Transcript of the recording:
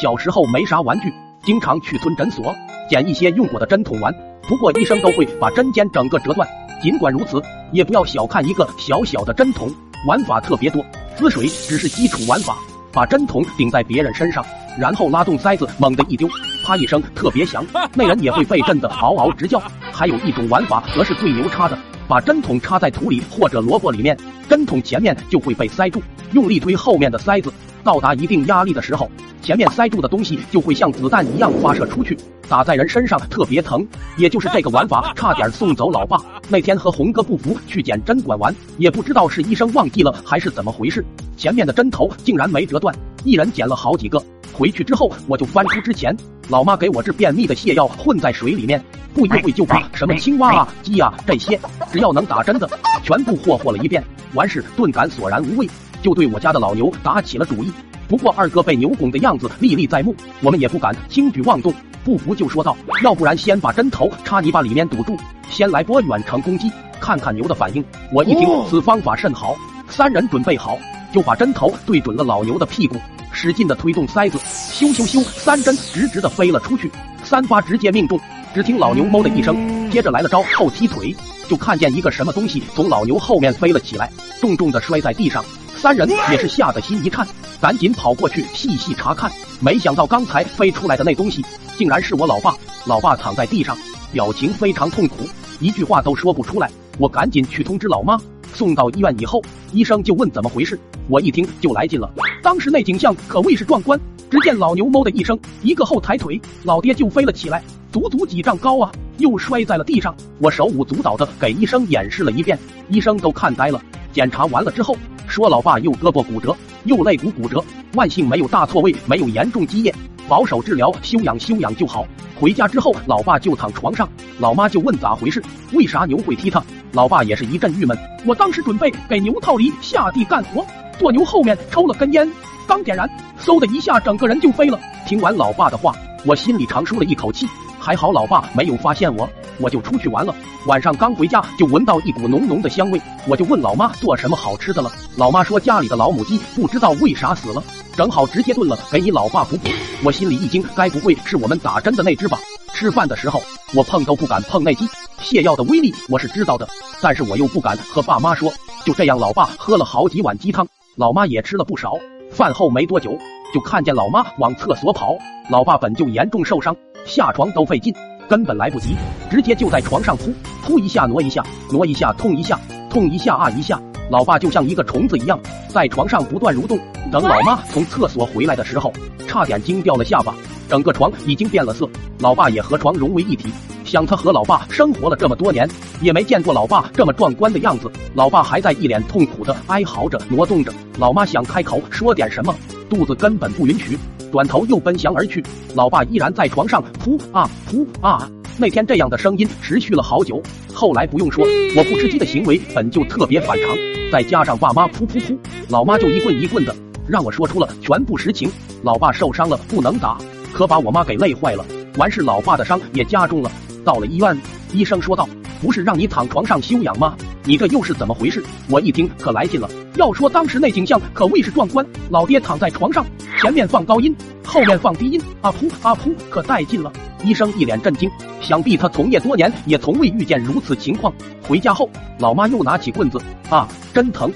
小时候没啥玩具，经常去村诊所捡一些用过的针筒玩。不过医生都会把针尖整个折断。尽管如此，也不要小看一个小小的针筒，玩法特别多。滋水只是基础玩法，把针筒顶在别人身上，然后拉动塞子，猛地一丢，啪一声特别响，那人也会被震得嗷嗷直叫。还有一种玩法则是最牛叉的，把针筒插在土里或者萝卜里面，针筒前面就会被塞住，用力推后面的塞子。到达一定压力的时候，前面塞住的东西就会像子弹一样发射出去，打在人身上特别疼。也就是这个玩法，差点送走老爸。那天和红哥不服去捡针管玩，也不知道是医生忘记了还是怎么回事，前面的针头竟然没折断，一人捡了好几个。回去之后，我就翻出之前老妈给我治便秘的泻药，混在水里面，不一会就把什么青蛙啊、鸡啊这些，只要能打针的，全部霍霍了一遍。完事顿感索然无味。就对我家的老牛打起了主意，不过二哥被牛拱的样子历历在目，我们也不敢轻举妄动。不服就说道：“要不然先把针头插泥巴里面堵住，先来波远程攻击，看看牛的反应。”我一听此方法甚好，三人准备好，就把针头对准了老牛的屁股，使劲的推动塞子，咻咻咻，三针直直的飞了出去，三发直接命中。只听老牛哞的一声，接着来了招后踢腿，就看见一个什么东西从老牛后面飞了起来，重重的摔在地上。三人也是吓得心一颤，赶紧跑过去细细查看。没想到刚才飞出来的那东西，竟然是我老爸。老爸躺在地上，表情非常痛苦，一句话都说不出来。我赶紧去通知老妈。送到医院以后，医生就问怎么回事。我一听就来劲了。当时那景象可谓是壮观。只见老牛哞的一声，一个后抬腿，老爹就飞了起来，足足几丈高啊，又摔在了地上。我手舞足蹈的给医生演示了一遍，医生都看呆了。检查完了之后。说老爸右胳膊骨折，右肋骨骨折，万幸没有大错位，没有严重积液，保守治疗，休养休养就好。回家之后，老爸就躺床上，老妈就问咋回事，为啥牛会踢他？老爸也是一阵郁闷。我当时准备给牛套犁，下地干活，坐牛后面抽了根烟，刚点燃，嗖的一下，整个人就飞了。听完老爸的话，我心里长舒了一口气。还好老爸没有发现我，我就出去玩了。晚上刚回家就闻到一股浓浓的香味，我就问老妈做什么好吃的了。老妈说家里的老母鸡不知道为啥死了，正好直接炖了给你老爸补补。我心里一惊，该不会是我们打针的那只吧？吃饭的时候我碰都不敢碰那鸡。泻药的威力我是知道的，但是我又不敢和爸妈说。就这样，老爸喝了好几碗鸡汤，老妈也吃了不少。饭后没多久，就看见老妈往厕所跑，老爸本就严重受伤。下床都费劲，根本来不及，直接就在床上扑扑一下挪一下挪一下痛一下痛一下啊一下，老爸就像一个虫子一样在床上不断蠕动。等老妈从厕所回来的时候，差点惊掉了下巴，整个床已经变了色，老爸也和床融为一体。想他和老爸生活了这么多年，也没见过老爸这么壮观的样子。老爸还在一脸痛苦的哀嚎着挪动着，老妈想开口说点什么，肚子根本不允许。转头又奔翔而去，老爸依然在床上扑啊扑啊。那天这样的声音持续了好久。后来不用说，我不吃鸡的行为本就特别反常，再加上爸妈扑扑扑，老妈就一棍一棍的，让我说出了全部实情。老爸受伤了不能打，可把我妈给累坏了。完事，老爸的伤也加重了。到了医院，医生说道：“不是让你躺床上休养吗？你这又是怎么回事？”我一听可来劲了。要说当时那景象可谓是壮观，老爹躺在床上。前面放高音，后面放低音，啊噗啊噗，可带劲了！医生一脸震惊，想必他从业多年也从未遇见如此情况。回家后，老妈又拿起棍子，啊，真疼！